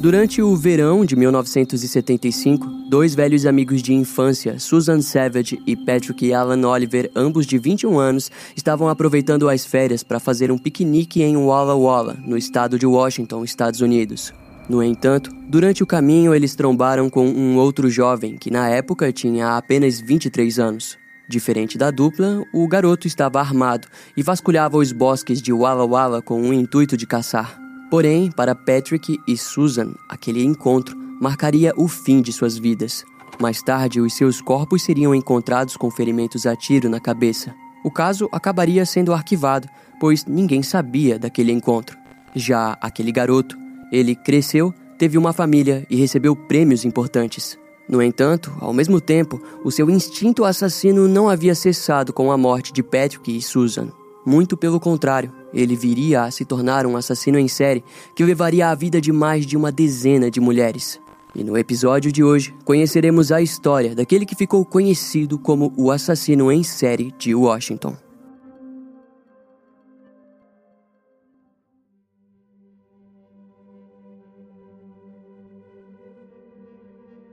Durante o verão de 1975, dois velhos amigos de infância, Susan Savage e Patrick Alan Oliver, ambos de 21 anos, estavam aproveitando as férias para fazer um piquenique em Walla Walla, no estado de Washington, Estados Unidos. No entanto, durante o caminho eles trombaram com um outro jovem que na época tinha apenas 23 anos. Diferente da dupla, o garoto estava armado e vasculhava os bosques de Walla Walla com o intuito de caçar. Porém, para Patrick e Susan, aquele encontro marcaria o fim de suas vidas. Mais tarde, os seus corpos seriam encontrados com ferimentos a tiro na cabeça. O caso acabaria sendo arquivado, pois ninguém sabia daquele encontro. Já aquele garoto, ele cresceu, teve uma família e recebeu prêmios importantes. No entanto, ao mesmo tempo, o seu instinto assassino não havia cessado com a morte de Patrick e Susan. Muito pelo contrário, ele viria a se tornar um assassino em série que levaria a vida de mais de uma dezena de mulheres. E no episódio de hoje, conheceremos a história daquele que ficou conhecido como o assassino em série de Washington.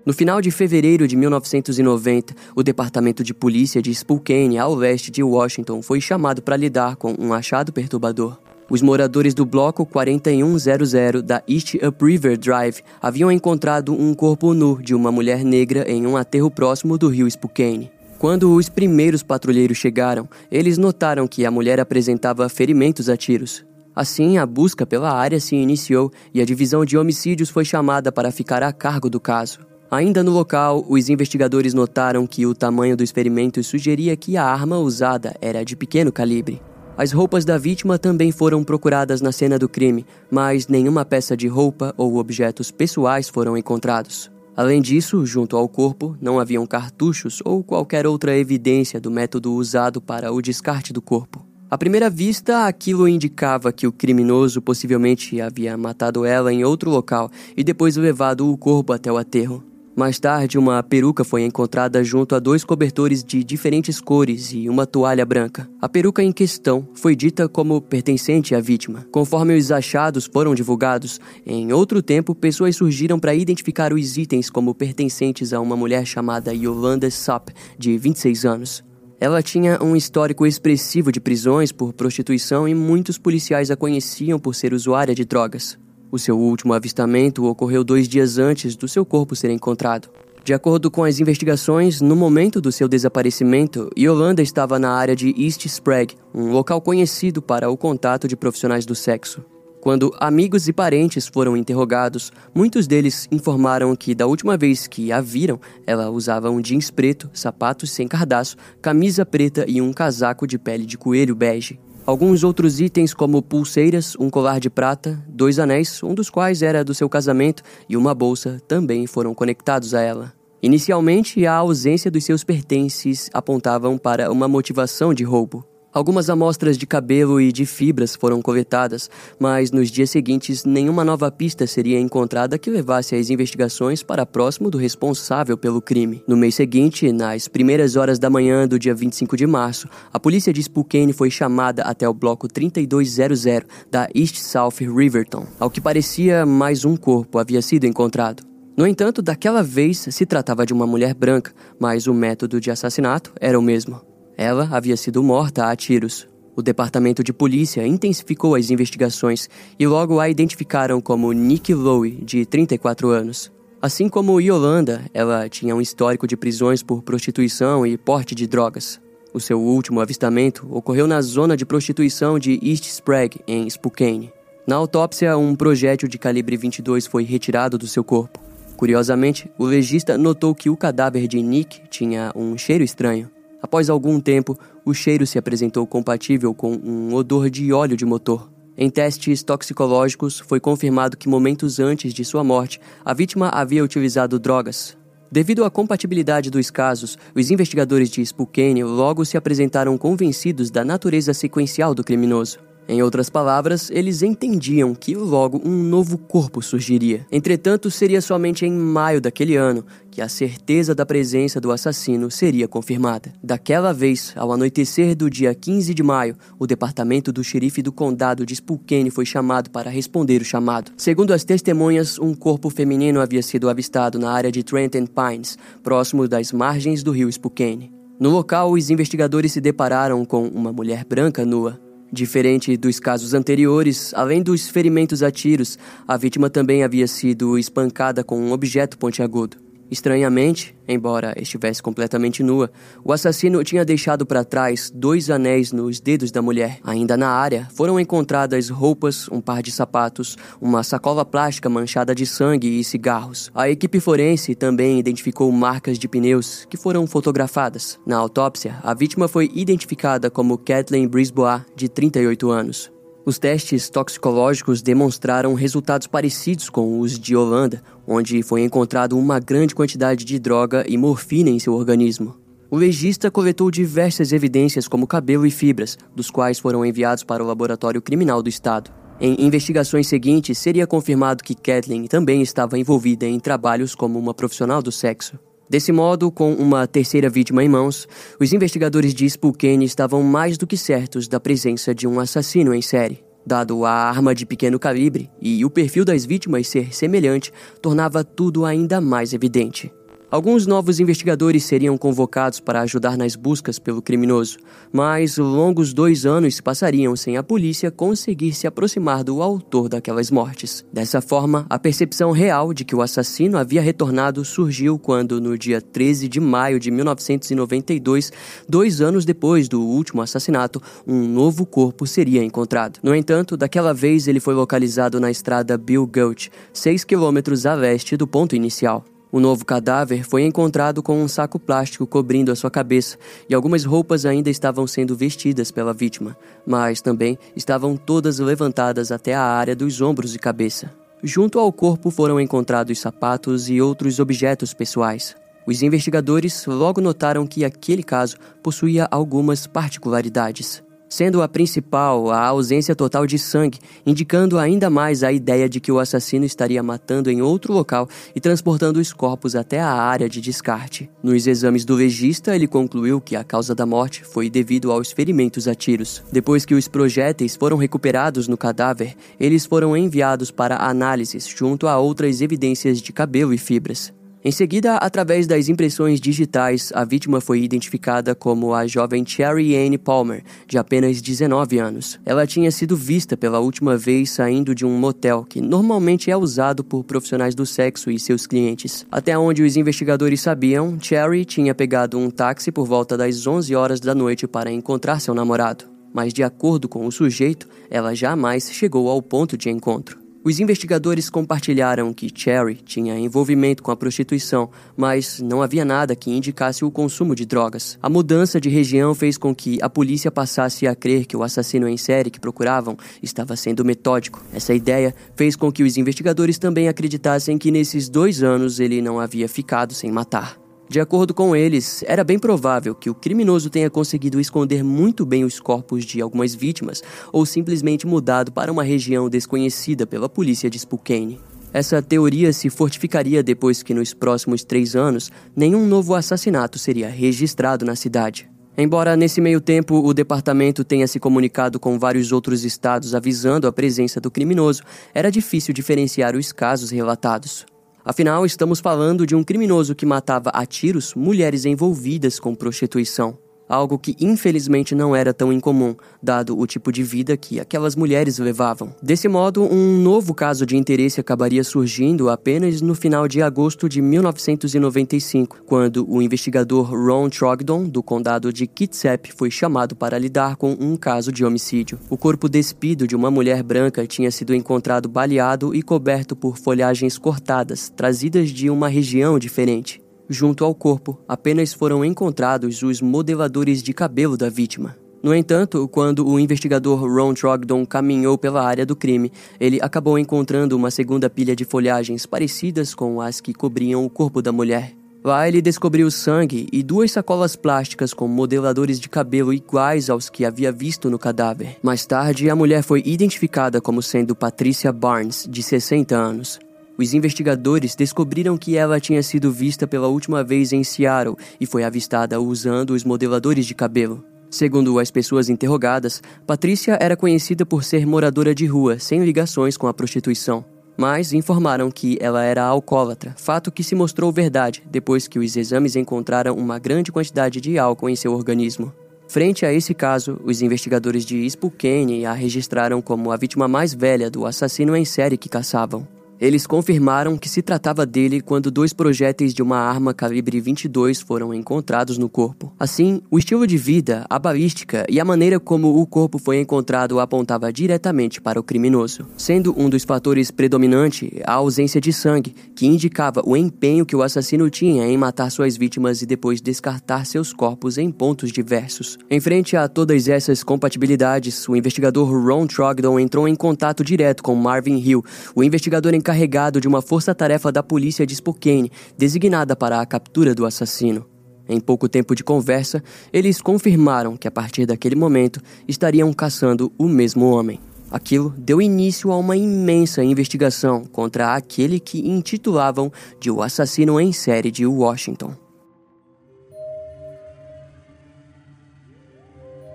No final de fevereiro de 1990, o Departamento de Polícia de Spokane, ao leste de Washington, foi chamado para lidar com um achado perturbador. Os moradores do bloco 4100 da East Upriver Drive haviam encontrado um corpo nu de uma mulher negra em um aterro próximo do rio Spokane. Quando os primeiros patrulheiros chegaram, eles notaram que a mulher apresentava ferimentos a tiros. Assim, a busca pela área se iniciou e a divisão de homicídios foi chamada para ficar a cargo do caso. Ainda no local, os investigadores notaram que o tamanho dos ferimentos sugeria que a arma usada era de pequeno calibre. As roupas da vítima também foram procuradas na cena do crime, mas nenhuma peça de roupa ou objetos pessoais foram encontrados. Além disso, junto ao corpo, não haviam cartuchos ou qualquer outra evidência do método usado para o descarte do corpo. À primeira vista, aquilo indicava que o criminoso possivelmente havia matado ela em outro local e depois levado o corpo até o aterro. Mais tarde, uma peruca foi encontrada junto a dois cobertores de diferentes cores e uma toalha branca. A peruca em questão foi dita como pertencente à vítima. Conforme os achados foram divulgados, em outro tempo, pessoas surgiram para identificar os itens como pertencentes a uma mulher chamada Yolanda Sapp, de 26 anos. Ela tinha um histórico expressivo de prisões por prostituição e muitos policiais a conheciam por ser usuária de drogas. O seu último avistamento ocorreu dois dias antes do seu corpo ser encontrado. De acordo com as investigações, no momento do seu desaparecimento, Yolanda estava na área de East Sprague, um local conhecido para o contato de profissionais do sexo. Quando amigos e parentes foram interrogados, muitos deles informaram que da última vez que a viram, ela usava um jeans preto, sapatos sem cardaço, camisa preta e um casaco de pele de coelho bege. Alguns outros itens, como pulseiras, um colar de prata, dois anéis, um dos quais era do seu casamento, e uma bolsa, também foram conectados a ela. Inicialmente, a ausência dos seus pertences apontavam para uma motivação de roubo. Algumas amostras de cabelo e de fibras foram coletadas, mas nos dias seguintes nenhuma nova pista seria encontrada que levasse as investigações para próximo do responsável pelo crime. No mês seguinte, nas primeiras horas da manhã do dia 25 de março, a polícia de Spokane foi chamada até o bloco 3200 da East South Riverton. Ao que parecia, mais um corpo havia sido encontrado. No entanto, daquela vez se tratava de uma mulher branca, mas o método de assassinato era o mesmo. Ela havia sido morta a tiros. O departamento de polícia intensificou as investigações e logo a identificaram como Nick Lowe, de 34 anos. Assim como Yolanda, ela tinha um histórico de prisões por prostituição e porte de drogas. O seu último avistamento ocorreu na zona de prostituição de East Sprague, em Spokane. Na autópsia, um projétil de calibre 22 foi retirado do seu corpo. Curiosamente, o legista notou que o cadáver de Nick tinha um cheiro estranho. Após algum tempo, o cheiro se apresentou compatível com um odor de óleo de motor. Em testes toxicológicos, foi confirmado que momentos antes de sua morte, a vítima havia utilizado drogas. Devido à compatibilidade dos casos, os investigadores de Spokane logo se apresentaram convencidos da natureza sequencial do criminoso. Em outras palavras, eles entendiam que logo um novo corpo surgiria. Entretanto, seria somente em maio daquele ano que a certeza da presença do assassino seria confirmada. Daquela vez, ao anoitecer do dia 15 de maio, o departamento do xerife do condado de Spokane foi chamado para responder o chamado. Segundo as testemunhas, um corpo feminino havia sido avistado na área de Trenton Pines, próximo das margens do rio Spokane. No local, os investigadores se depararam com uma mulher branca nua. Diferente dos casos anteriores, além dos ferimentos a tiros, a vítima também havia sido espancada com um objeto pontiagudo. Estranhamente, embora estivesse completamente nua, o assassino tinha deixado para trás dois anéis nos dedos da mulher. Ainda na área, foram encontradas roupas, um par de sapatos, uma sacola plástica manchada de sangue e cigarros. A equipe forense também identificou marcas de pneus que foram fotografadas. Na autópsia, a vítima foi identificada como Kathleen Brisbois, de 38 anos. Os testes toxicológicos demonstraram resultados parecidos com os de Holanda, onde foi encontrado uma grande quantidade de droga e morfina em seu organismo. O legista coletou diversas evidências como cabelo e fibras, dos quais foram enviados para o laboratório criminal do estado. Em investigações seguintes, seria confirmado que Kathleen também estava envolvida em trabalhos como uma profissional do sexo. Desse modo, com uma terceira vítima em mãos, os investigadores de Spokane estavam mais do que certos da presença de um assassino em série. Dado a arma de pequeno calibre e o perfil das vítimas ser semelhante, tornava tudo ainda mais evidente. Alguns novos investigadores seriam convocados para ajudar nas buscas pelo criminoso, mas longos dois anos se passariam sem a polícia conseguir se aproximar do autor daquelas mortes. Dessa forma, a percepção real de que o assassino havia retornado surgiu quando, no dia 13 de maio de 1992, dois anos depois do último assassinato, um novo corpo seria encontrado. No entanto, daquela vez ele foi localizado na estrada Bill Gulch, 6 quilômetros a leste do ponto inicial. O novo cadáver foi encontrado com um saco plástico cobrindo a sua cabeça e algumas roupas ainda estavam sendo vestidas pela vítima, mas também estavam todas levantadas até a área dos ombros e cabeça. Junto ao corpo foram encontrados sapatos e outros objetos pessoais. Os investigadores logo notaram que aquele caso possuía algumas particularidades sendo a principal a ausência total de sangue, indicando ainda mais a ideia de que o assassino estaria matando em outro local e transportando os corpos até a área de descarte. Nos exames do legista, ele concluiu que a causa da morte foi devido aos ferimentos a tiros. Depois que os projéteis foram recuperados no cadáver, eles foram enviados para análises junto a outras evidências de cabelo e fibras. Em seguida, através das impressões digitais, a vítima foi identificada como a jovem Cherry Anne Palmer, de apenas 19 anos. Ela tinha sido vista pela última vez saindo de um motel, que normalmente é usado por profissionais do sexo e seus clientes. Até onde os investigadores sabiam, Cherry tinha pegado um táxi por volta das 11 horas da noite para encontrar seu namorado. Mas, de acordo com o sujeito, ela jamais chegou ao ponto de encontro. Os investigadores compartilharam que Cherry tinha envolvimento com a prostituição, mas não havia nada que indicasse o consumo de drogas. A mudança de região fez com que a polícia passasse a crer que o assassino em série que procuravam estava sendo metódico. Essa ideia fez com que os investigadores também acreditassem que nesses dois anos ele não havia ficado sem matar. De acordo com eles, era bem provável que o criminoso tenha conseguido esconder muito bem os corpos de algumas vítimas ou simplesmente mudado para uma região desconhecida pela polícia de Spokane. Essa teoria se fortificaria depois que, nos próximos três anos, nenhum novo assassinato seria registrado na cidade. Embora nesse meio tempo o departamento tenha se comunicado com vários outros estados avisando a presença do criminoso, era difícil diferenciar os casos relatados. Afinal, estamos falando de um criminoso que matava a tiros mulheres envolvidas com prostituição algo que infelizmente não era tão incomum, dado o tipo de vida que aquelas mulheres levavam. Desse modo, um novo caso de interesse acabaria surgindo apenas no final de agosto de 1995, quando o investigador Ron Trogdon, do condado de Kitsap, foi chamado para lidar com um caso de homicídio. O corpo despido de uma mulher branca tinha sido encontrado baleado e coberto por folhagens cortadas, trazidas de uma região diferente. Junto ao corpo, apenas foram encontrados os modeladores de cabelo da vítima. No entanto, quando o investigador Ron Trogdon caminhou pela área do crime, ele acabou encontrando uma segunda pilha de folhagens parecidas com as que cobriam o corpo da mulher. Lá ele descobriu sangue e duas sacolas plásticas com modeladores de cabelo iguais aos que havia visto no cadáver. Mais tarde, a mulher foi identificada como sendo Patricia Barnes, de 60 anos. Os investigadores descobriram que ela tinha sido vista pela última vez em Seattle e foi avistada usando os modeladores de cabelo. Segundo as pessoas interrogadas, Patrícia era conhecida por ser moradora de rua, sem ligações com a prostituição. Mas informaram que ela era alcoólatra, fato que se mostrou verdade depois que os exames encontraram uma grande quantidade de álcool em seu organismo. Frente a esse caso, os investigadores de Spokane a registraram como a vítima mais velha do assassino em série que caçavam. Eles confirmaram que se tratava dele quando dois projéteis de uma arma calibre 22 foram encontrados no corpo. Assim, o estilo de vida, a balística e a maneira como o corpo foi encontrado apontava diretamente para o criminoso, sendo um dos fatores predominante a ausência de sangue, que indicava o empenho que o assassino tinha em matar suas vítimas e depois descartar seus corpos em pontos diversos. Em frente a todas essas compatibilidades, o investigador Ron Trogdon entrou em contato direto com Marvin Hill, o investigador em encarregado de uma força-tarefa da polícia de Spokane, designada para a captura do assassino. Em pouco tempo de conversa, eles confirmaram que a partir daquele momento estariam caçando o mesmo homem. Aquilo deu início a uma imensa investigação contra aquele que intitulavam de o assassino em série de Washington.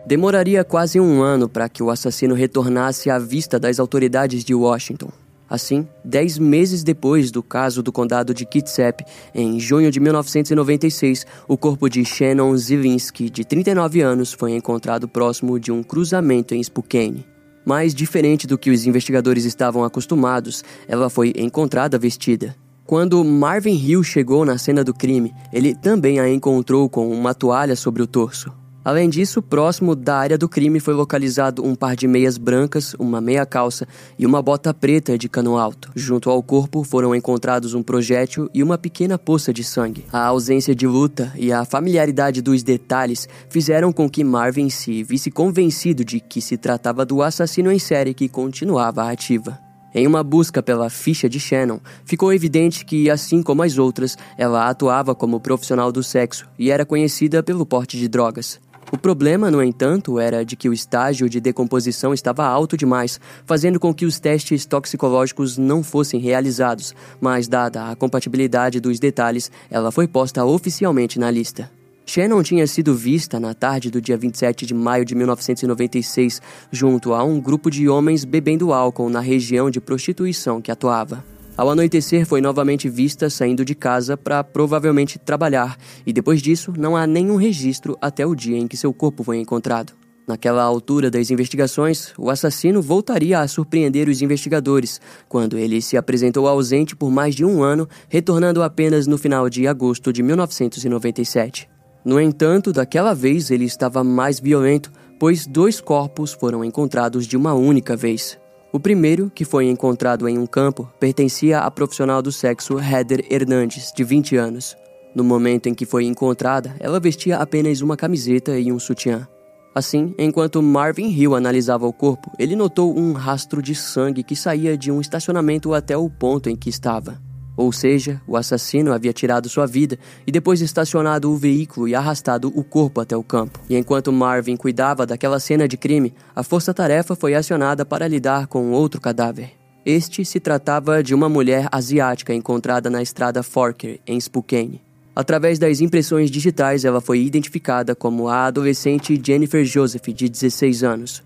Demoraria quase um ano para que o assassino retornasse à vista das autoridades de Washington. Assim, dez meses depois do caso do condado de Kitsap, em junho de 1996, o corpo de Shannon Zilinski, de 39 anos, foi encontrado próximo de um cruzamento em Spokane. Mais diferente do que os investigadores estavam acostumados, ela foi encontrada vestida. Quando Marvin Hill chegou na cena do crime, ele também a encontrou com uma toalha sobre o torso. Além disso, próximo da área do crime foi localizado um par de meias brancas, uma meia calça e uma bota preta de cano alto. Junto ao corpo foram encontrados um projétil e uma pequena poça de sangue. A ausência de luta e a familiaridade dos detalhes fizeram com que Marvin se visse convencido de que se tratava do assassino em série que continuava ativa. Em uma busca pela ficha de Shannon, ficou evidente que, assim como as outras, ela atuava como profissional do sexo e era conhecida pelo porte de drogas. O problema, no entanto, era de que o estágio de decomposição estava alto demais, fazendo com que os testes toxicológicos não fossem realizados, mas, dada a compatibilidade dos detalhes, ela foi posta oficialmente na lista. Shannon tinha sido vista na tarde do dia 27 de maio de 1996 junto a um grupo de homens bebendo álcool na região de prostituição que atuava. Ao anoitecer, foi novamente vista saindo de casa para provavelmente trabalhar, e depois disso não há nenhum registro até o dia em que seu corpo foi encontrado. Naquela altura das investigações, o assassino voltaria a surpreender os investigadores, quando ele se apresentou ausente por mais de um ano, retornando apenas no final de agosto de 1997. No entanto, daquela vez ele estava mais violento, pois dois corpos foram encontrados de uma única vez. O primeiro, que foi encontrado em um campo, pertencia à profissional do sexo Heather Hernandes, de 20 anos. No momento em que foi encontrada, ela vestia apenas uma camiseta e um sutiã. Assim, enquanto Marvin Hill analisava o corpo, ele notou um rastro de sangue que saía de um estacionamento até o ponto em que estava. Ou seja, o assassino havia tirado sua vida e depois estacionado o veículo e arrastado o corpo até o campo. E enquanto Marvin cuidava daquela cena de crime, a força-tarefa foi acionada para lidar com outro cadáver. Este se tratava de uma mulher asiática encontrada na estrada Forker, em Spokane. Através das impressões digitais, ela foi identificada como a adolescente Jennifer Joseph, de 16 anos.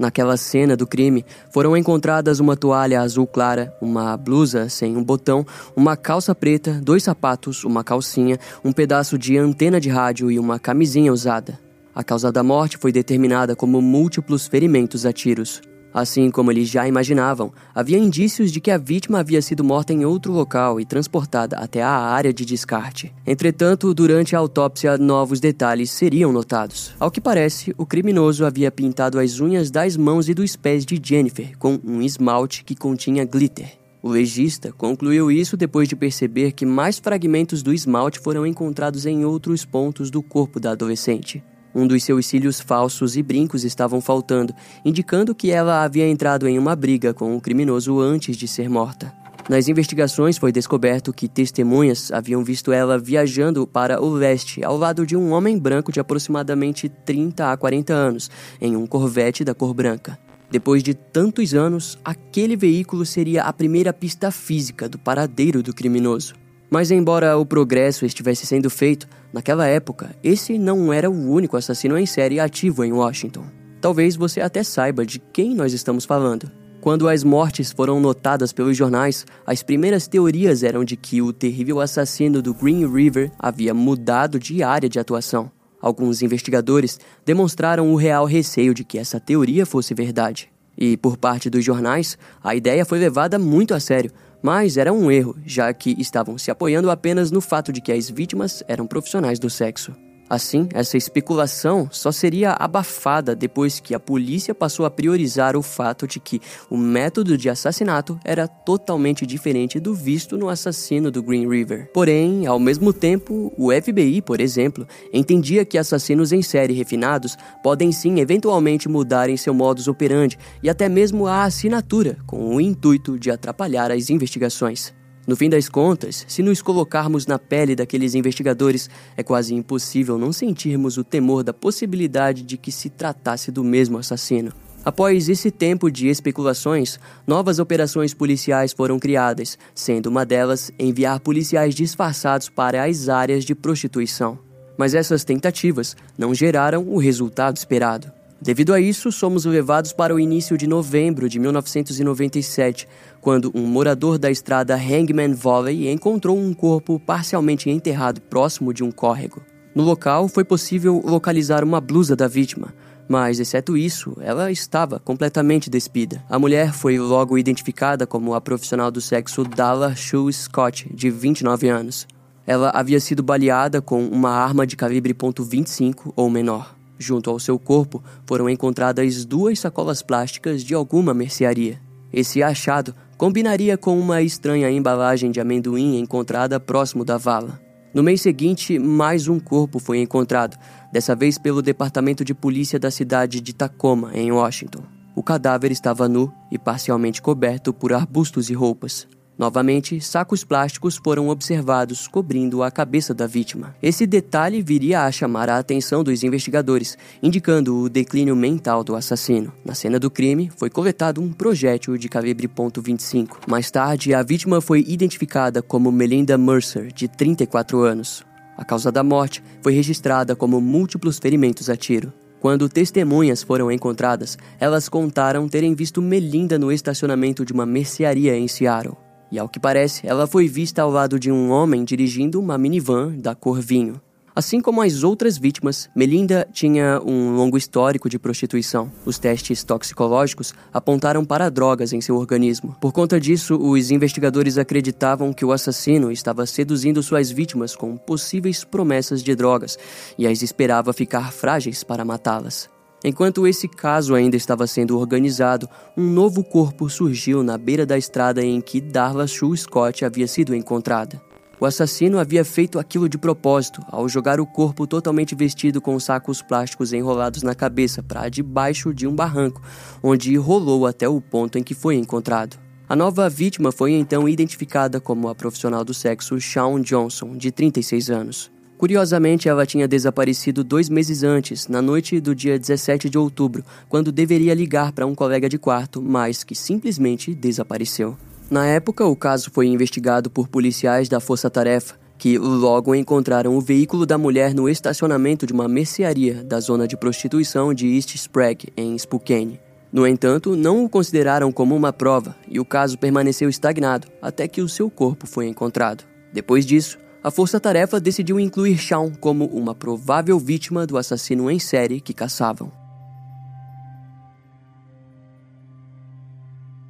Naquela cena do crime, foram encontradas uma toalha azul clara, uma blusa sem um botão, uma calça preta, dois sapatos, uma calcinha, um pedaço de antena de rádio e uma camisinha usada. A causa da morte foi determinada como múltiplos ferimentos a tiros. Assim como eles já imaginavam, havia indícios de que a vítima havia sido morta em outro local e transportada até a área de descarte. Entretanto, durante a autópsia, novos detalhes seriam notados. Ao que parece, o criminoso havia pintado as unhas das mãos e dos pés de Jennifer com um esmalte que continha glitter. O legista concluiu isso depois de perceber que mais fragmentos do esmalte foram encontrados em outros pontos do corpo da adolescente. Um dos seus cílios falsos e brincos estavam faltando, indicando que ela havia entrado em uma briga com o criminoso antes de ser morta. Nas investigações foi descoberto que testemunhas haviam visto ela viajando para o leste ao lado de um homem branco de aproximadamente 30 a 40 anos, em um Corvette da cor branca. Depois de tantos anos, aquele veículo seria a primeira pista física do paradeiro do criminoso. Mas, embora o progresso estivesse sendo feito, naquela época, esse não era o único assassino em série ativo em Washington. Talvez você até saiba de quem nós estamos falando. Quando as mortes foram notadas pelos jornais, as primeiras teorias eram de que o terrível assassino do Green River havia mudado de área de atuação. Alguns investigadores demonstraram o real receio de que essa teoria fosse verdade. E, por parte dos jornais, a ideia foi levada muito a sério, mas era um erro, já que estavam se apoiando apenas no fato de que as vítimas eram profissionais do sexo. Assim, essa especulação só seria abafada depois que a polícia passou a priorizar o fato de que o método de assassinato era totalmente diferente do visto no assassino do Green River. Porém, ao mesmo tempo, o FBI, por exemplo, entendia que assassinos em série refinados podem sim eventualmente mudar em seu modus operandi e até mesmo a assinatura, com o intuito de atrapalhar as investigações. No fim das contas, se nos colocarmos na pele daqueles investigadores, é quase impossível não sentirmos o temor da possibilidade de que se tratasse do mesmo assassino. Após esse tempo de especulações, novas operações policiais foram criadas, sendo uma delas enviar policiais disfarçados para as áreas de prostituição. Mas essas tentativas não geraram o resultado esperado. Devido a isso, somos levados para o início de novembro de 1997, quando um morador da estrada Hangman Valley encontrou um corpo parcialmente enterrado próximo de um córrego. No local, foi possível localizar uma blusa da vítima, mas, exceto isso, ela estava completamente despida. A mulher foi logo identificada como a profissional do sexo Dalla Shue Scott, de 29 anos. Ela havia sido baleada com uma arma de calibre .25 ou menor. Junto ao seu corpo foram encontradas duas sacolas plásticas de alguma mercearia. Esse achado combinaria com uma estranha embalagem de amendoim encontrada próximo da vala. No mês seguinte, mais um corpo foi encontrado, dessa vez pelo Departamento de Polícia da cidade de Tacoma, em Washington. O cadáver estava nu e parcialmente coberto por arbustos e roupas. Novamente, sacos plásticos foram observados cobrindo a cabeça da vítima. Esse detalhe viria a chamar a atenção dos investigadores, indicando o declínio mental do assassino. Na cena do crime, foi coletado um projétil de calibre .25. Mais tarde, a vítima foi identificada como Melinda Mercer, de 34 anos. A causa da morte foi registrada como múltiplos ferimentos a tiro. Quando testemunhas foram encontradas, elas contaram terem visto Melinda no estacionamento de uma mercearia em Seattle. E ao que parece, ela foi vista ao lado de um homem dirigindo uma minivan da cor vinho. Assim como as outras vítimas, Melinda tinha um longo histórico de prostituição. Os testes toxicológicos apontaram para drogas em seu organismo. Por conta disso, os investigadores acreditavam que o assassino estava seduzindo suas vítimas com possíveis promessas de drogas e as esperava ficar frágeis para matá-las. Enquanto esse caso ainda estava sendo organizado, um novo corpo surgiu na beira da estrada em que Darla Sue Scott havia sido encontrada. O assassino havia feito aquilo de propósito, ao jogar o corpo totalmente vestido com sacos plásticos enrolados na cabeça para debaixo de um barranco, onde rolou até o ponto em que foi encontrado. A nova vítima foi então identificada como a profissional do sexo Shawn Johnson, de 36 anos. Curiosamente, ela tinha desaparecido dois meses antes, na noite do dia 17 de outubro, quando deveria ligar para um colega de quarto, mas que simplesmente desapareceu. Na época, o caso foi investigado por policiais da Força Tarefa, que logo encontraram o veículo da mulher no estacionamento de uma mercearia da zona de prostituição de East Sprague, em Spokane. No entanto, não o consideraram como uma prova e o caso permaneceu estagnado até que o seu corpo foi encontrado. Depois disso, a força-tarefa decidiu incluir Shawn como uma provável vítima do assassino em série que caçavam.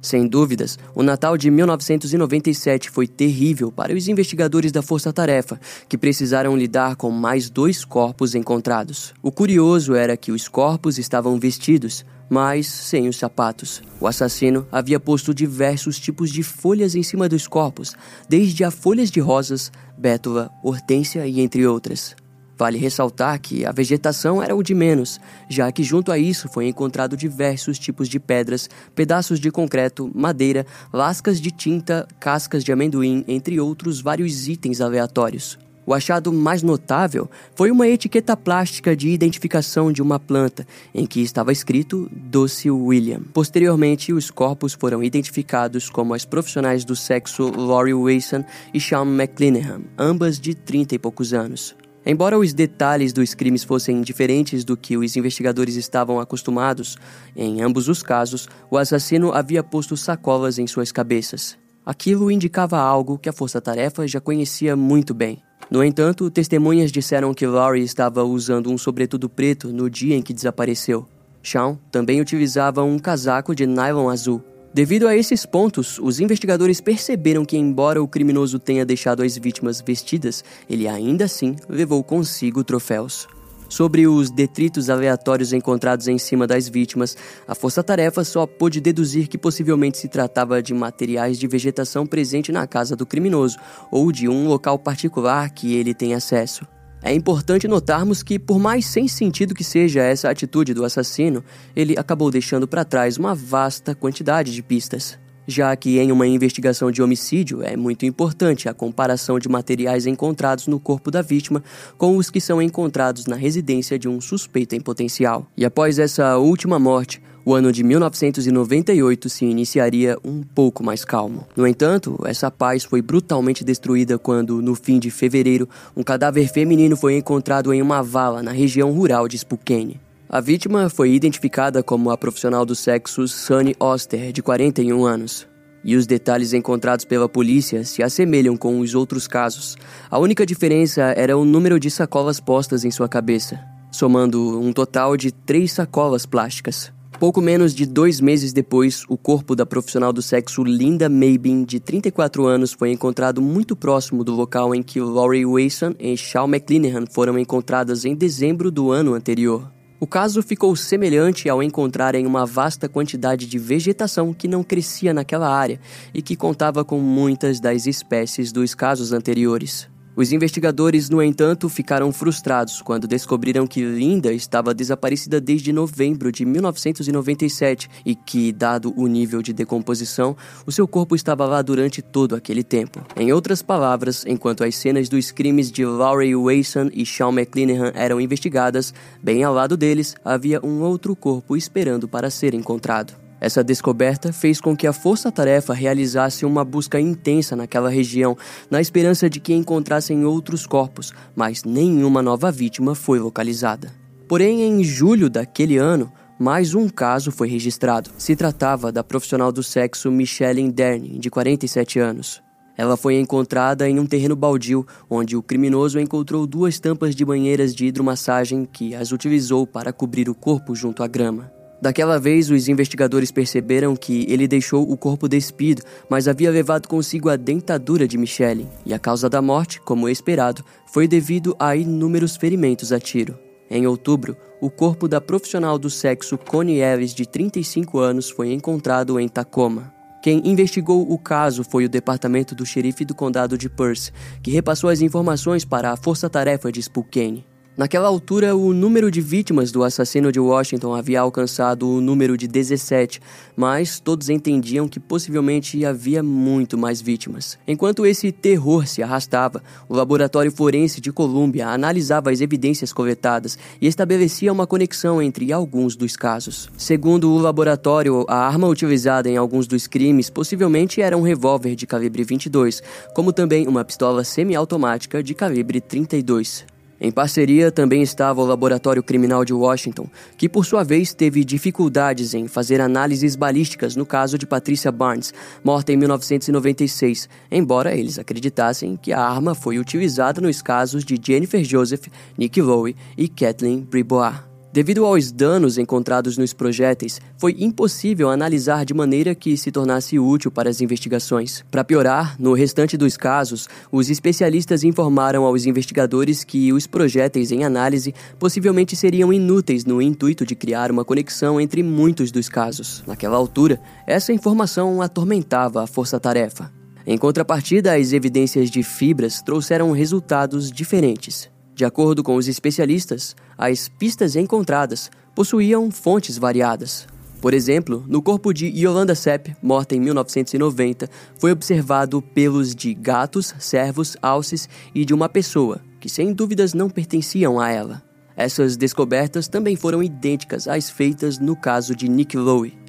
Sem dúvidas, o Natal de 1997 foi terrível para os investigadores da Força Tarefa, que precisaram lidar com mais dois corpos encontrados. O curioso era que os corpos estavam vestidos, mas sem os sapatos. O assassino havia posto diversos tipos de folhas em cima dos corpos, desde a folhas de rosas, bétula, hortênsia e entre outras. Vale ressaltar que a vegetação era o de menos, já que junto a isso foi encontrado diversos tipos de pedras, pedaços de concreto, madeira, lascas de tinta, cascas de amendoim, entre outros vários itens aleatórios. O achado mais notável foi uma etiqueta plástica de identificação de uma planta, em que estava escrito Doce William. Posteriormente, os corpos foram identificados como as profissionais do sexo Lori Wilson e Sean McClanahan, ambas de 30 e poucos anos. Embora os detalhes dos crimes fossem diferentes do que os investigadores estavam acostumados, em ambos os casos, o assassino havia posto sacolas em suas cabeças. Aquilo indicava algo que a força-tarefa já conhecia muito bem. No entanto, testemunhas disseram que Laurie estava usando um sobretudo preto no dia em que desapareceu. Sean também utilizava um casaco de nylon azul. Devido a esses pontos, os investigadores perceberam que, embora o criminoso tenha deixado as vítimas vestidas, ele ainda assim levou consigo troféus. Sobre os detritos aleatórios encontrados em cima das vítimas, a força-tarefa só pôde deduzir que possivelmente se tratava de materiais de vegetação presente na casa do criminoso ou de um local particular que ele tem acesso. É importante notarmos que, por mais sem sentido que seja essa atitude do assassino, ele acabou deixando para trás uma vasta quantidade de pistas já que em uma investigação de homicídio é muito importante a comparação de materiais encontrados no corpo da vítima com os que são encontrados na residência de um suspeito em potencial. E após essa última morte, o ano de 1998 se iniciaria um pouco mais calmo. No entanto, essa paz foi brutalmente destruída quando, no fim de fevereiro, um cadáver feminino foi encontrado em uma vala na região rural de Spokane. A vítima foi identificada como a profissional do sexo Sunny Oster, de 41 anos. E os detalhes encontrados pela polícia se assemelham com os outros casos. A única diferença era o número de sacolas postas em sua cabeça, somando um total de três sacolas plásticas. Pouco menos de dois meses depois, o corpo da profissional do sexo Linda Mabin, de 34 anos, foi encontrado muito próximo do local em que Laurie Wason e Shaw McClanahan foram encontradas em dezembro do ano anterior. O caso ficou semelhante ao encontrarem uma vasta quantidade de vegetação que não crescia naquela área e que contava com muitas das espécies dos casos anteriores. Os investigadores, no entanto, ficaram frustrados quando descobriram que Linda estava desaparecida desde novembro de 1997 e que, dado o nível de decomposição, o seu corpo estava lá durante todo aquele tempo. Em outras palavras, enquanto as cenas dos crimes de Laurie Wason e Sean McClanahan eram investigadas, bem ao lado deles havia um outro corpo esperando para ser encontrado. Essa descoberta fez com que a força-tarefa realizasse uma busca intensa naquela região, na esperança de que encontrassem outros corpos, mas nenhuma nova vítima foi localizada. Porém, em julho daquele ano, mais um caso foi registrado. Se tratava da profissional do sexo Michelle Dern, de 47 anos. Ela foi encontrada em um terreno baldio, onde o criminoso encontrou duas tampas de banheiras de hidromassagem que as utilizou para cobrir o corpo junto à grama. Daquela vez, os investigadores perceberam que ele deixou o corpo despido, mas havia levado consigo a dentadura de Michelle, e a causa da morte, como esperado, foi devido a inúmeros ferimentos a tiro. Em outubro, o corpo da profissional do sexo Connie Ellis, de 35 anos, foi encontrado em Tacoma. Quem investigou o caso foi o departamento do xerife do condado de Perth, que repassou as informações para a força-tarefa de Spokane. Naquela altura, o número de vítimas do assassino de Washington havia alcançado o número de 17, mas todos entendiam que possivelmente havia muito mais vítimas. Enquanto esse terror se arrastava, o laboratório forense de Colômbia analisava as evidências coletadas e estabelecia uma conexão entre alguns dos casos. Segundo o laboratório, a arma utilizada em alguns dos crimes possivelmente era um revólver de calibre 22, como também uma pistola semiautomática de calibre 32. Em parceria também estava o Laboratório Criminal de Washington, que por sua vez teve dificuldades em fazer análises balísticas no caso de Patricia Barnes, morta em 1996, embora eles acreditassem que a arma foi utilizada nos casos de Jennifer Joseph, Nick Lowe e Kathleen Bribois. Devido aos danos encontrados nos projéteis, foi impossível analisar de maneira que se tornasse útil para as investigações. Para piorar, no restante dos casos, os especialistas informaram aos investigadores que os projéteis em análise possivelmente seriam inúteis no intuito de criar uma conexão entre muitos dos casos. Naquela altura, essa informação atormentava a força-tarefa. Em contrapartida, as evidências de fibras trouxeram resultados diferentes. De acordo com os especialistas, as pistas encontradas possuíam fontes variadas. Por exemplo, no corpo de Yolanda Sepp, morta em 1990, foi observado pelos de gatos, cervos, alces e de uma pessoa, que sem dúvidas não pertenciam a ela. Essas descobertas também foram idênticas às feitas no caso de Nick Lowe.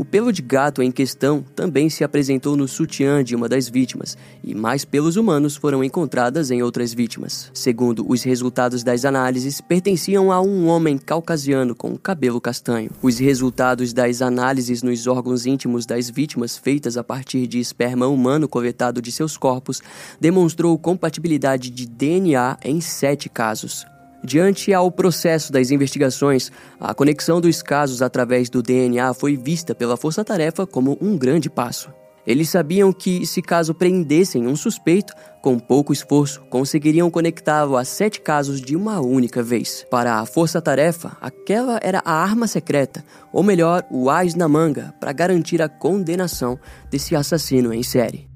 O pelo de gato em questão também se apresentou no sutiã de uma das vítimas, e mais pelos humanos foram encontradas em outras vítimas. Segundo os resultados das análises, pertenciam a um homem caucasiano com cabelo castanho. Os resultados das análises nos órgãos íntimos das vítimas, feitas a partir de esperma humano coletado de seus corpos, demonstrou compatibilidade de DNA em sete casos. Diante ao processo das investigações, a conexão dos casos através do DNA foi vista pela Força Tarefa como um grande passo. Eles sabiam que, se caso prendessem um suspeito, com pouco esforço, conseguiriam conectá-lo a sete casos de uma única vez. Para a Força Tarefa, aquela era a arma secreta, ou melhor, o ás na manga, para garantir a condenação desse assassino em série.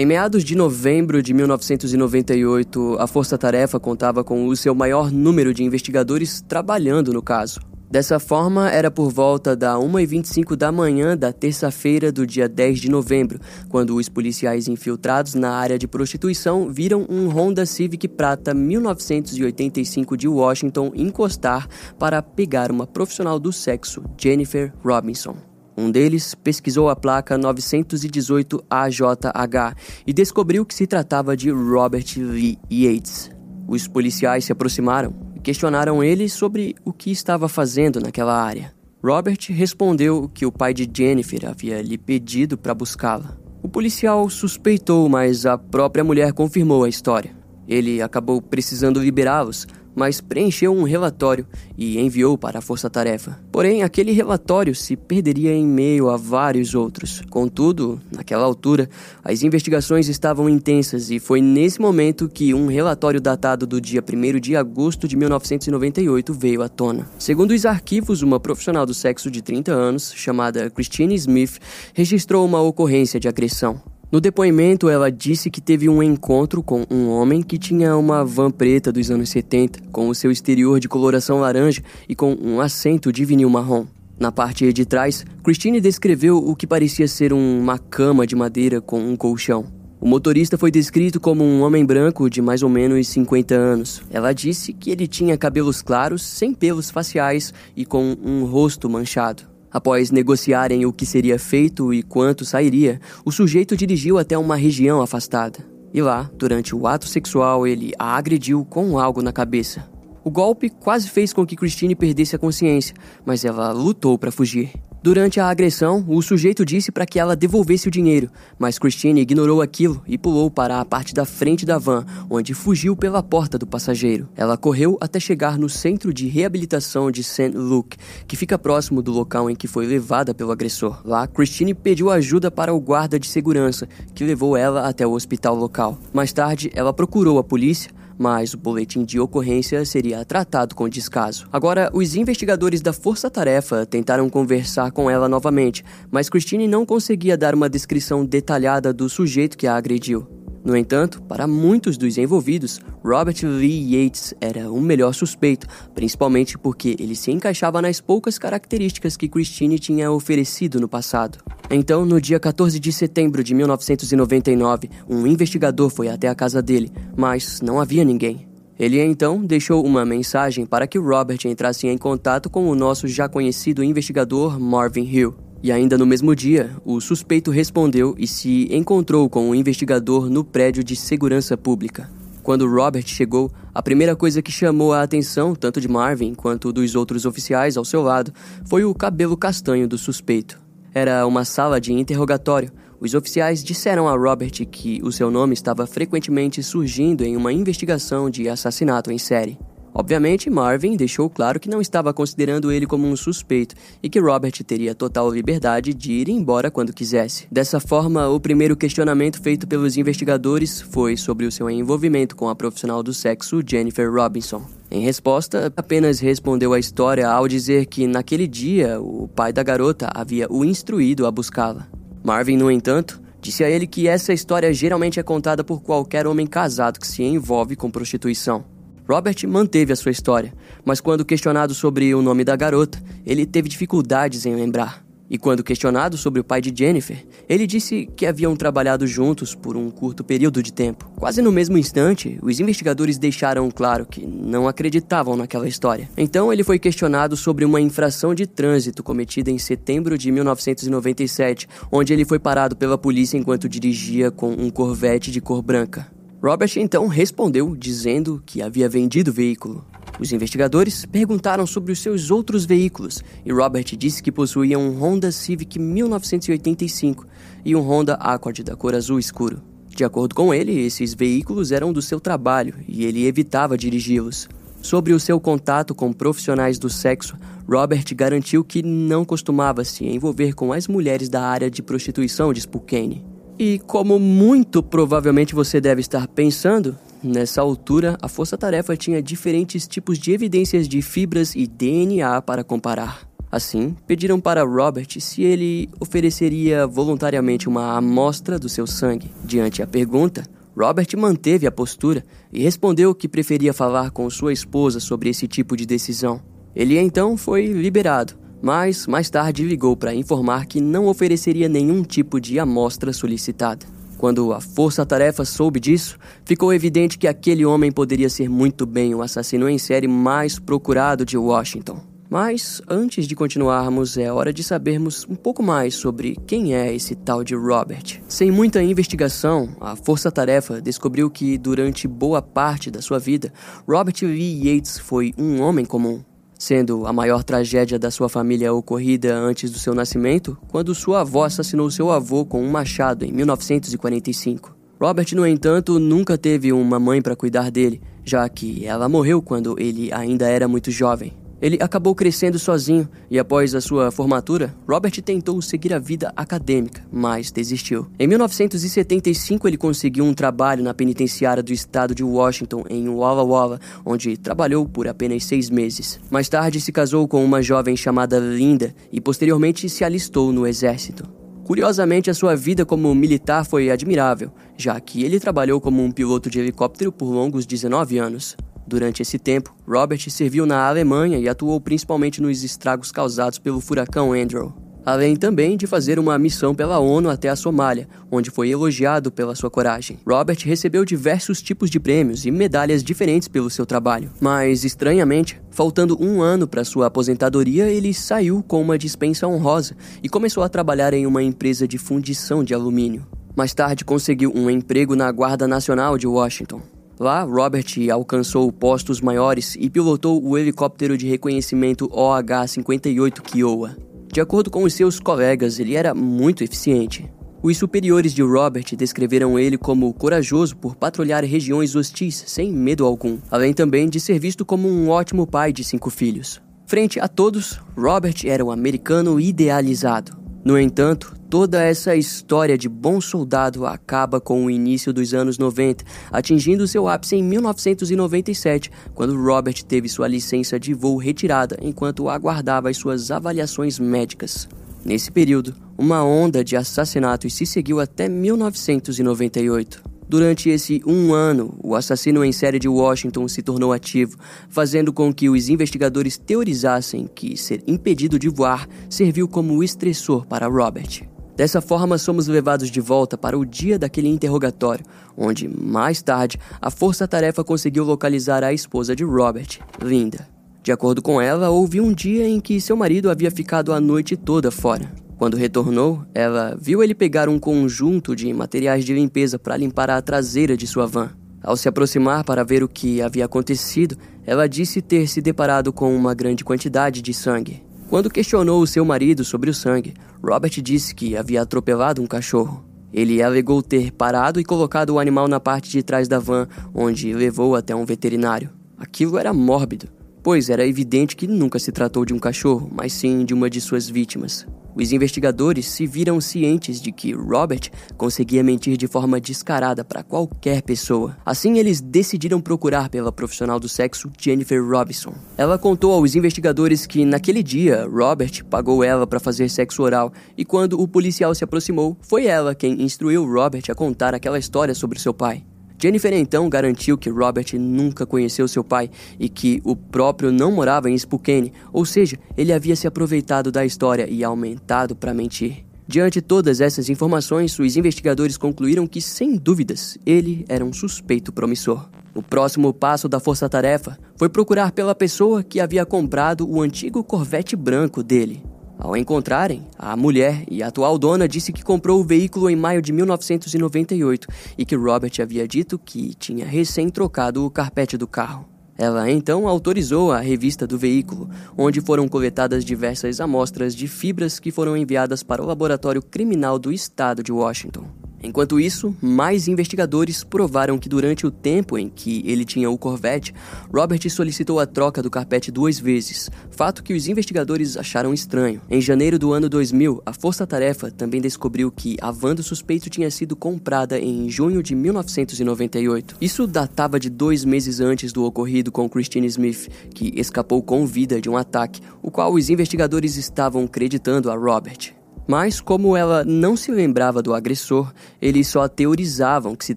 Em meados de novembro de 1998, a Força Tarefa contava com o seu maior número de investigadores trabalhando no caso. Dessa forma, era por volta da 1h25 da manhã da terça-feira do dia 10 de novembro, quando os policiais infiltrados na área de prostituição viram um Honda Civic Prata 1985 de Washington encostar para pegar uma profissional do sexo, Jennifer Robinson. Um deles pesquisou a placa 918AJH e descobriu que se tratava de Robert Lee Yates. Os policiais se aproximaram e questionaram ele sobre o que estava fazendo naquela área. Robert respondeu que o pai de Jennifer havia lhe pedido para buscá-la. O policial suspeitou, mas a própria mulher confirmou a história. Ele acabou precisando liberá-los, mas preencheu um relatório e enviou para a Força Tarefa. Porém, aquele relatório se perderia em meio a vários outros. Contudo, naquela altura, as investigações estavam intensas e foi nesse momento que um relatório datado do dia 1 de agosto de 1998 veio à tona. Segundo os arquivos, uma profissional do sexo de 30 anos, chamada Christine Smith, registrou uma ocorrência de agressão. No depoimento, ela disse que teve um encontro com um homem que tinha uma van preta dos anos 70, com o seu exterior de coloração laranja e com um assento de vinil marrom. Na parte de trás, Christine descreveu o que parecia ser uma cama de madeira com um colchão. O motorista foi descrito como um homem branco de mais ou menos 50 anos. Ela disse que ele tinha cabelos claros, sem pelos faciais e com um rosto manchado. Após negociarem o que seria feito e quanto sairia, o sujeito dirigiu até uma região afastada. E lá, durante o ato sexual, ele a agrediu com algo na cabeça. O golpe quase fez com que Christine perdesse a consciência, mas ela lutou para fugir. Durante a agressão, o sujeito disse para que ela devolvesse o dinheiro, mas Christine ignorou aquilo e pulou para a parte da frente da van, onde fugiu pela porta do passageiro. Ela correu até chegar no centro de reabilitação de St. Luke, que fica próximo do local em que foi levada pelo agressor. Lá, Christine pediu ajuda para o guarda de segurança, que levou ela até o hospital local. Mais tarde, ela procurou a polícia, mas o boletim de ocorrência seria tratado com descaso. Agora, os investigadores da Força Tarefa tentaram conversar com ela novamente, mas Christine não conseguia dar uma descrição detalhada do sujeito que a agrediu. No entanto, para muitos dos envolvidos, Robert Lee Yates era o melhor suspeito, principalmente porque ele se encaixava nas poucas características que Christine tinha oferecido no passado. Então, no dia 14 de setembro de 1999, um investigador foi até a casa dele, mas não havia ninguém. Ele então deixou uma mensagem para que Robert entrasse em contato com o nosso já conhecido investigador Marvin Hill. E ainda no mesmo dia, o suspeito respondeu e se encontrou com o investigador no prédio de segurança pública. Quando Robert chegou, a primeira coisa que chamou a atenção, tanto de Marvin quanto dos outros oficiais ao seu lado, foi o cabelo castanho do suspeito. Era uma sala de interrogatório. Os oficiais disseram a Robert que o seu nome estava frequentemente surgindo em uma investigação de assassinato em série. Obviamente, Marvin deixou claro que não estava considerando ele como um suspeito e que Robert teria total liberdade de ir embora quando quisesse. Dessa forma, o primeiro questionamento feito pelos investigadores foi sobre o seu envolvimento com a profissional do sexo Jennifer Robinson. Em resposta, apenas respondeu a história ao dizer que naquele dia o pai da garota havia o instruído a buscá-la. Marvin, no entanto, Disse a ele que essa história geralmente é contada por qualquer homem casado que se envolve com prostituição. Robert manteve a sua história, mas quando questionado sobre o nome da garota, ele teve dificuldades em lembrar. E quando questionado sobre o pai de Jennifer, ele disse que haviam trabalhado juntos por um curto período de tempo. Quase no mesmo instante, os investigadores deixaram claro que não acreditavam naquela história. Então ele foi questionado sobre uma infração de trânsito cometida em setembro de 1997, onde ele foi parado pela polícia enquanto dirigia com um Corvette de cor branca. Robert então respondeu dizendo que havia vendido o veículo. Os investigadores perguntaram sobre os seus outros veículos e Robert disse que possuía um Honda Civic 1985 e um Honda Accord da cor azul escuro. De acordo com ele, esses veículos eram do seu trabalho e ele evitava dirigi-los. Sobre o seu contato com profissionais do sexo, Robert garantiu que não costumava se envolver com as mulheres da área de prostituição de Spokane. E como muito provavelmente você deve estar pensando, Nessa altura, a força-tarefa tinha diferentes tipos de evidências de fibras e DNA para comparar. Assim, pediram para Robert se ele ofereceria voluntariamente uma amostra do seu sangue. Diante a pergunta, Robert manteve a postura e respondeu que preferia falar com sua esposa sobre esse tipo de decisão. Ele então foi liberado, mas mais tarde ligou para informar que não ofereceria nenhum tipo de amostra solicitada. Quando a força-tarefa soube disso, ficou evidente que aquele homem poderia ser muito bem o assassino em série mais procurado de Washington. Mas antes de continuarmos, é hora de sabermos um pouco mais sobre quem é esse tal de Robert. Sem muita investigação, a força-tarefa descobriu que durante boa parte da sua vida, Robert Lee Yates foi um homem comum sendo a maior tragédia da sua família ocorrida antes do seu nascimento, quando sua avó assassinou seu avô com um machado em 1945. Robert, no entanto, nunca teve uma mãe para cuidar dele, já que ela morreu quando ele ainda era muito jovem. Ele acabou crescendo sozinho e, após a sua formatura, Robert tentou seguir a vida acadêmica, mas desistiu. Em 1975, ele conseguiu um trabalho na penitenciária do estado de Washington, em Walla Walla, onde trabalhou por apenas seis meses. Mais tarde, se casou com uma jovem chamada Linda e, posteriormente, se alistou no exército. Curiosamente, a sua vida como militar foi admirável, já que ele trabalhou como um piloto de helicóptero por longos 19 anos. Durante esse tempo, Robert serviu na Alemanha e atuou principalmente nos estragos causados pelo furacão Andrew. Além também de fazer uma missão pela ONU até a Somália, onde foi elogiado pela sua coragem. Robert recebeu diversos tipos de prêmios e medalhas diferentes pelo seu trabalho. Mas, estranhamente, faltando um ano para sua aposentadoria, ele saiu com uma dispensa honrosa e começou a trabalhar em uma empresa de fundição de alumínio. Mais tarde, conseguiu um emprego na Guarda Nacional de Washington. Lá, Robert alcançou postos maiores e pilotou o helicóptero de reconhecimento OH-58 Kiowa. De acordo com os seus colegas, ele era muito eficiente. Os superiores de Robert descreveram ele como corajoso por patrulhar regiões hostis sem medo algum, além também de ser visto como um ótimo pai de cinco filhos. Frente a todos, Robert era um americano idealizado. No entanto, toda essa história de bom soldado acaba com o início dos anos 90, atingindo seu ápice em 1997, quando Robert teve sua licença de voo retirada enquanto aguardava as suas avaliações médicas. Nesse período, uma onda de assassinatos se seguiu até 1998. Durante esse um ano, o assassino em série de Washington se tornou ativo, fazendo com que os investigadores teorizassem que ser impedido de voar serviu como estressor para Robert. Dessa forma, somos levados de volta para o dia daquele interrogatório, onde, mais tarde, a força-tarefa conseguiu localizar a esposa de Robert, Linda. De acordo com ela, houve um dia em que seu marido havia ficado a noite toda fora. Quando retornou, ela viu ele pegar um conjunto de materiais de limpeza para limpar a traseira de sua van. Ao se aproximar para ver o que havia acontecido, ela disse ter se deparado com uma grande quantidade de sangue. Quando questionou o seu marido sobre o sangue, Robert disse que havia atropelado um cachorro. Ele alegou ter parado e colocado o animal na parte de trás da van, onde levou até um veterinário. Aquilo era mórbido. Pois era evidente que nunca se tratou de um cachorro, mas sim de uma de suas vítimas. Os investigadores se viram cientes de que Robert conseguia mentir de forma descarada para qualquer pessoa. Assim, eles decidiram procurar pela profissional do sexo Jennifer Robinson. Ela contou aos investigadores que naquele dia Robert pagou ela para fazer sexo oral e quando o policial se aproximou, foi ela quem instruiu Robert a contar aquela história sobre seu pai. Jennifer então garantiu que Robert nunca conheceu seu pai e que o próprio não morava em Spokane, ou seja, ele havia se aproveitado da história e aumentado para mentir. Diante de todas essas informações, os investigadores concluíram que, sem dúvidas, ele era um suspeito promissor. O próximo passo da força-tarefa foi procurar pela pessoa que havia comprado o antigo Corvette branco dele. Ao encontrarem, a mulher e a atual dona disse que comprou o veículo em maio de 1998 e que Robert havia dito que tinha recém trocado o carpete do carro. Ela então autorizou a revista do veículo, onde foram coletadas diversas amostras de fibras que foram enviadas para o laboratório criminal do estado de Washington. Enquanto isso, mais investigadores provaram que durante o tempo em que ele tinha o Corvette, Robert solicitou a troca do carpete duas vezes, fato que os investigadores acharam estranho. Em janeiro do ano 2000, a Força Tarefa também descobriu que a van do suspeito tinha sido comprada em junho de 1998. Isso datava de dois meses antes do ocorrido com Christine Smith, que escapou com vida de um ataque, o qual os investigadores estavam creditando a Robert. Mas, como ela não se lembrava do agressor, eles só teorizavam que se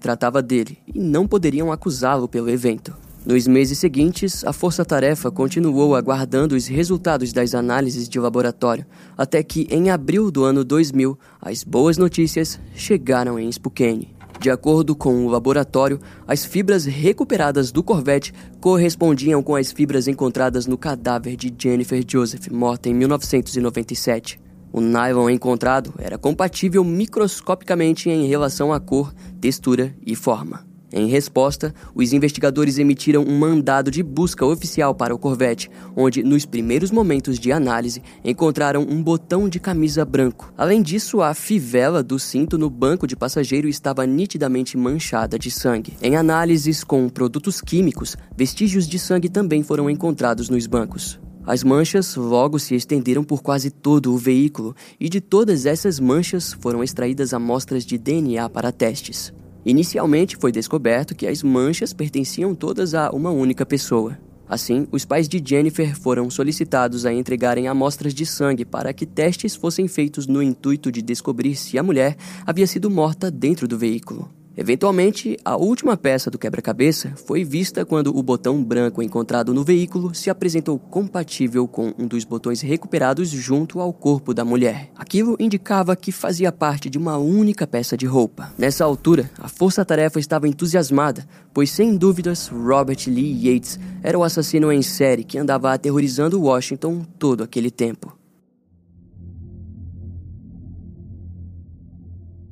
tratava dele e não poderiam acusá-lo pelo evento. Nos meses seguintes, a força-tarefa continuou aguardando os resultados das análises de laboratório, até que, em abril do ano 2000, as boas notícias chegaram em Spokane. De acordo com o laboratório, as fibras recuperadas do Corvette correspondiam com as fibras encontradas no cadáver de Jennifer Joseph, morta em 1997. O nylon encontrado era compatível microscopicamente em relação à cor, textura e forma. Em resposta, os investigadores emitiram um mandado de busca oficial para o Corvette, onde, nos primeiros momentos de análise, encontraram um botão de camisa branco. Além disso, a fivela do cinto no banco de passageiro estava nitidamente manchada de sangue. Em análises com produtos químicos, vestígios de sangue também foram encontrados nos bancos. As manchas logo se estenderam por quase todo o veículo e de todas essas manchas foram extraídas amostras de DNA para testes. Inicialmente foi descoberto que as manchas pertenciam todas a uma única pessoa. Assim, os pais de Jennifer foram solicitados a entregarem amostras de sangue para que testes fossem feitos no intuito de descobrir se a mulher havia sido morta dentro do veículo. Eventualmente, a última peça do quebra-cabeça foi vista quando o botão branco encontrado no veículo se apresentou compatível com um dos botões recuperados junto ao corpo da mulher. Aquilo indicava que fazia parte de uma única peça de roupa. Nessa altura, a força-tarefa estava entusiasmada, pois sem dúvidas Robert Lee Yates era o assassino em série que andava aterrorizando Washington todo aquele tempo.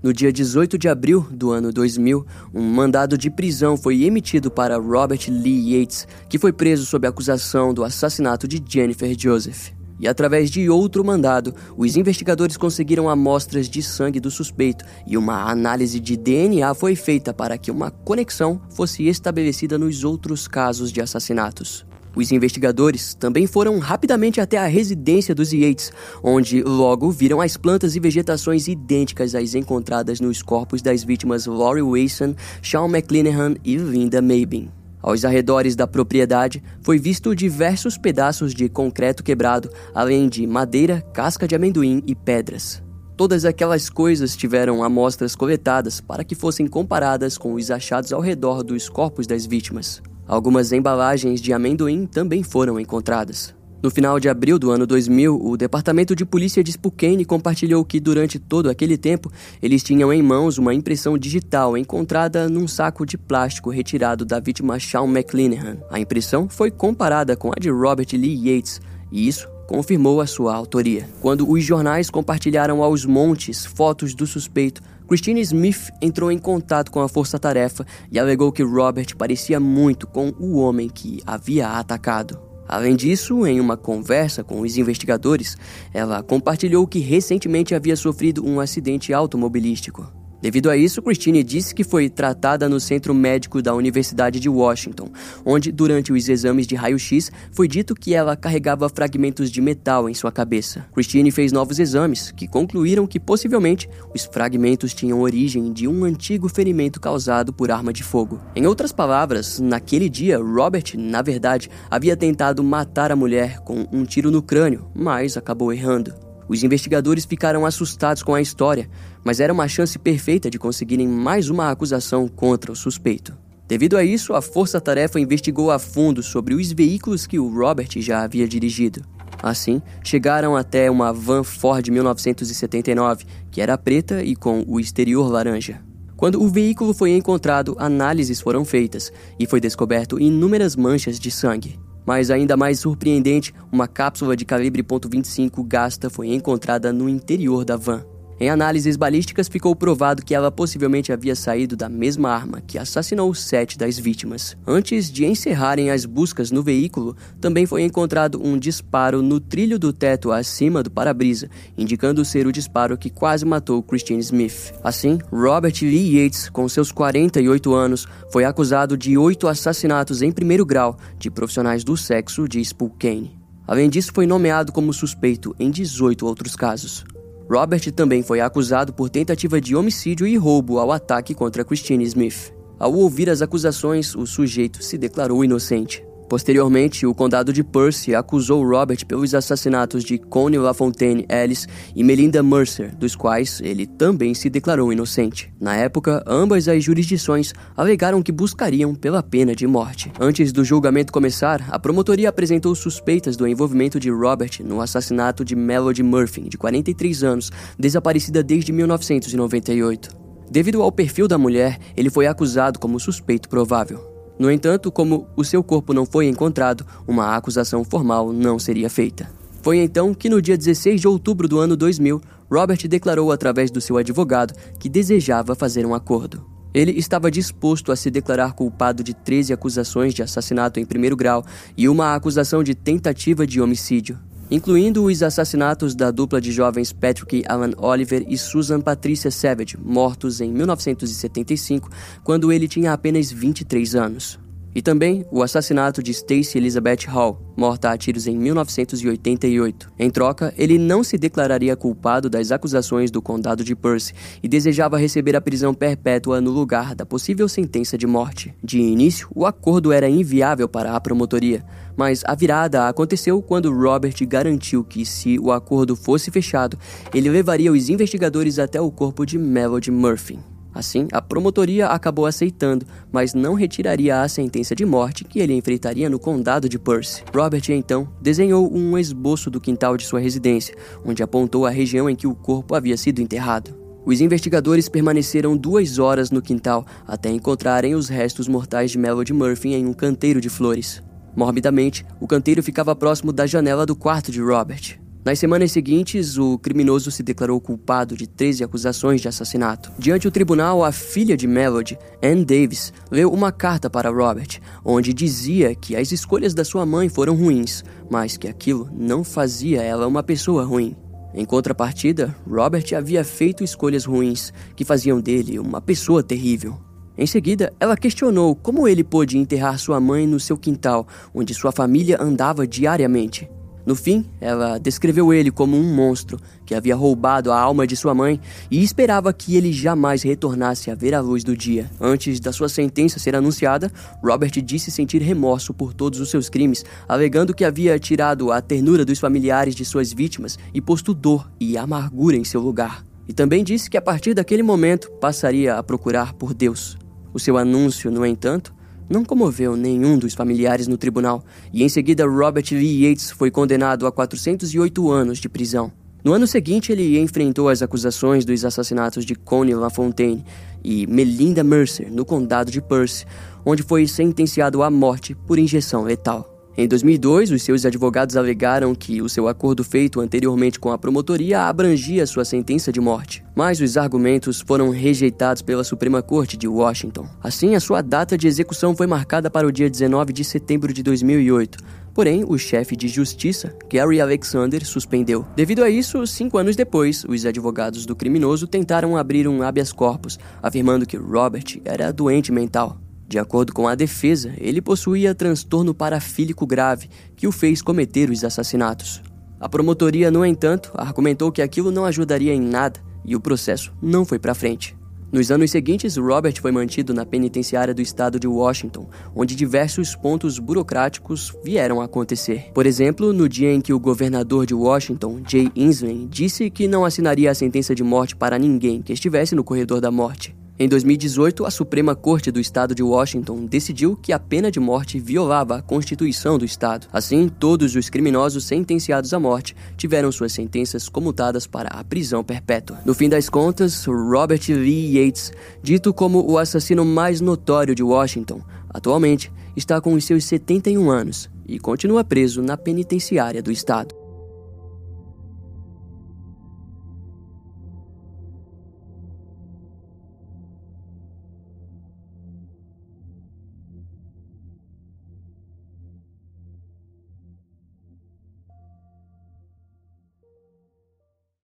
No dia 18 de abril do ano 2000, um mandado de prisão foi emitido para Robert Lee Yates, que foi preso sob acusação do assassinato de Jennifer Joseph. E através de outro mandado, os investigadores conseguiram amostras de sangue do suspeito e uma análise de DNA foi feita para que uma conexão fosse estabelecida nos outros casos de assassinatos. Os investigadores também foram rapidamente até a residência dos Yates, onde logo viram as plantas e vegetações idênticas às encontradas nos corpos das vítimas Laurie Wason, Sean McClanahan e Linda Mabin. Aos arredores da propriedade foi visto diversos pedaços de concreto quebrado, além de madeira, casca de amendoim e pedras. Todas aquelas coisas tiveram amostras coletadas para que fossem comparadas com os achados ao redor dos corpos das vítimas. Algumas embalagens de amendoim também foram encontradas. No final de abril do ano 2000, o Departamento de Polícia de Spokane compartilhou que durante todo aquele tempo eles tinham em mãos uma impressão digital encontrada num saco de plástico retirado da vítima Sean McClanahan. A impressão foi comparada com a de Robert Lee Yates, e isso confirmou a sua autoria. Quando os jornais compartilharam aos montes fotos do suspeito, Christine Smith entrou em contato com a força-tarefa e alegou que Robert parecia muito com o homem que havia atacado. Além disso, em uma conversa com os investigadores, ela compartilhou que recentemente havia sofrido um acidente automobilístico. Devido a isso, Christine disse que foi tratada no centro médico da Universidade de Washington, onde, durante os exames de raio-x, foi dito que ela carregava fragmentos de metal em sua cabeça. Christine fez novos exames, que concluíram que possivelmente os fragmentos tinham origem de um antigo ferimento causado por arma de fogo. Em outras palavras, naquele dia, Robert, na verdade, havia tentado matar a mulher com um tiro no crânio, mas acabou errando. Os investigadores ficaram assustados com a história, mas era uma chance perfeita de conseguirem mais uma acusação contra o suspeito. Devido a isso, a força-tarefa investigou a fundo sobre os veículos que o Robert já havia dirigido. Assim, chegaram até uma van Ford 1979, que era preta e com o exterior laranja. Quando o veículo foi encontrado, análises foram feitas e foi descoberto inúmeras manchas de sangue. Mas ainda mais surpreendente, uma cápsula de calibre .25 gasta foi encontrada no interior da van. Em análises balísticas, ficou provado que ela possivelmente havia saído da mesma arma que assassinou sete das vítimas. Antes de encerrarem as buscas no veículo, também foi encontrado um disparo no trilho do teto acima do para-brisa, indicando ser o disparo que quase matou Christine Smith. Assim, Robert Lee Yates, com seus 48 anos, foi acusado de oito assassinatos em primeiro grau de profissionais do sexo de Spokane. Além disso, foi nomeado como suspeito em 18 outros casos. Robert também foi acusado por tentativa de homicídio e roubo ao ataque contra Christine Smith. Ao ouvir as acusações, o sujeito se declarou inocente. Posteriormente, o condado de Percy acusou Robert pelos assassinatos de Connie LaFontaine Ellis e Melinda Mercer, dos quais ele também se declarou inocente. Na época, ambas as jurisdições alegaram que buscariam pela pena de morte. Antes do julgamento começar, a promotoria apresentou suspeitas do envolvimento de Robert no assassinato de Melody Murphy, de 43 anos, desaparecida desde 1998. Devido ao perfil da mulher, ele foi acusado como suspeito provável. No entanto, como o seu corpo não foi encontrado, uma acusação formal não seria feita. Foi então que, no dia 16 de outubro do ano 2000, Robert declarou através do seu advogado que desejava fazer um acordo. Ele estava disposto a se declarar culpado de 13 acusações de assassinato em primeiro grau e uma acusação de tentativa de homicídio incluindo os assassinatos da dupla de jovens Patrick Alan Oliver e Susan Patricia Savage, mortos em 1975, quando ele tinha apenas 23 anos. E também o assassinato de Stacy Elizabeth Hall, morta a tiros em 1988. Em troca, ele não se declararia culpado das acusações do condado de Percy e desejava receber a prisão perpétua no lugar da possível sentença de morte. De início, o acordo era inviável para a promotoria, mas a virada aconteceu quando Robert garantiu que, se o acordo fosse fechado, ele levaria os investigadores até o corpo de Melody Murphy. Assim, a promotoria acabou aceitando, mas não retiraria a sentença de morte que ele enfrentaria no condado de Percy. Robert, então, desenhou um esboço do quintal de sua residência, onde apontou a região em que o corpo havia sido enterrado. Os investigadores permaneceram duas horas no quintal até encontrarem os restos mortais de Melody Murphy em um canteiro de flores. Morbidamente, o canteiro ficava próximo da janela do quarto de Robert. Nas semanas seguintes, o criminoso se declarou culpado de 13 acusações de assassinato. Diante o tribunal, a filha de Melody, Ann Davis, leu uma carta para Robert, onde dizia que as escolhas da sua mãe foram ruins, mas que aquilo não fazia ela uma pessoa ruim. Em contrapartida, Robert havia feito escolhas ruins que faziam dele uma pessoa terrível. Em seguida, ela questionou como ele pôde enterrar sua mãe no seu quintal, onde sua família andava diariamente. No fim, ela descreveu ele como um monstro que havia roubado a alma de sua mãe e esperava que ele jamais retornasse a ver a luz do dia. Antes da sua sentença ser anunciada, Robert disse sentir remorso por todos os seus crimes, alegando que havia tirado a ternura dos familiares de suas vítimas e posto dor e amargura em seu lugar. E também disse que a partir daquele momento passaria a procurar por Deus. O seu anúncio, no entanto, não comoveu nenhum dos familiares no tribunal, e em seguida Robert Lee Yates foi condenado a 408 anos de prisão. No ano seguinte, ele enfrentou as acusações dos assassinatos de Connie LaFontaine e Melinda Mercer no condado de Percy, onde foi sentenciado à morte por injeção letal. Em 2002, os seus advogados alegaram que o seu acordo feito anteriormente com a promotoria abrangia sua sentença de morte, mas os argumentos foram rejeitados pela Suprema Corte de Washington. Assim, a sua data de execução foi marcada para o dia 19 de setembro de 2008, Porém, o chefe de justiça, Gary Alexander, suspendeu. Devido a isso, cinco anos depois, os advogados do criminoso tentaram abrir um habeas corpus, afirmando que Robert era doente mental. De acordo com a defesa, ele possuía transtorno parafílico grave que o fez cometer os assassinatos. A promotoria, no entanto, argumentou que aquilo não ajudaria em nada e o processo não foi para frente. Nos anos seguintes, Robert foi mantido na penitenciária do estado de Washington, onde diversos pontos burocráticos vieram a acontecer. Por exemplo, no dia em que o governador de Washington, Jay Inslee, disse que não assinaria a sentença de morte para ninguém que estivesse no corredor da morte. Em 2018, a Suprema Corte do Estado de Washington decidiu que a pena de morte violava a Constituição do Estado. Assim, todos os criminosos sentenciados à morte tiveram suas sentenças comutadas para a prisão perpétua. No fim das contas, Robert Lee Yates, dito como o assassino mais notório de Washington, atualmente está com os seus 71 anos e continua preso na penitenciária do Estado.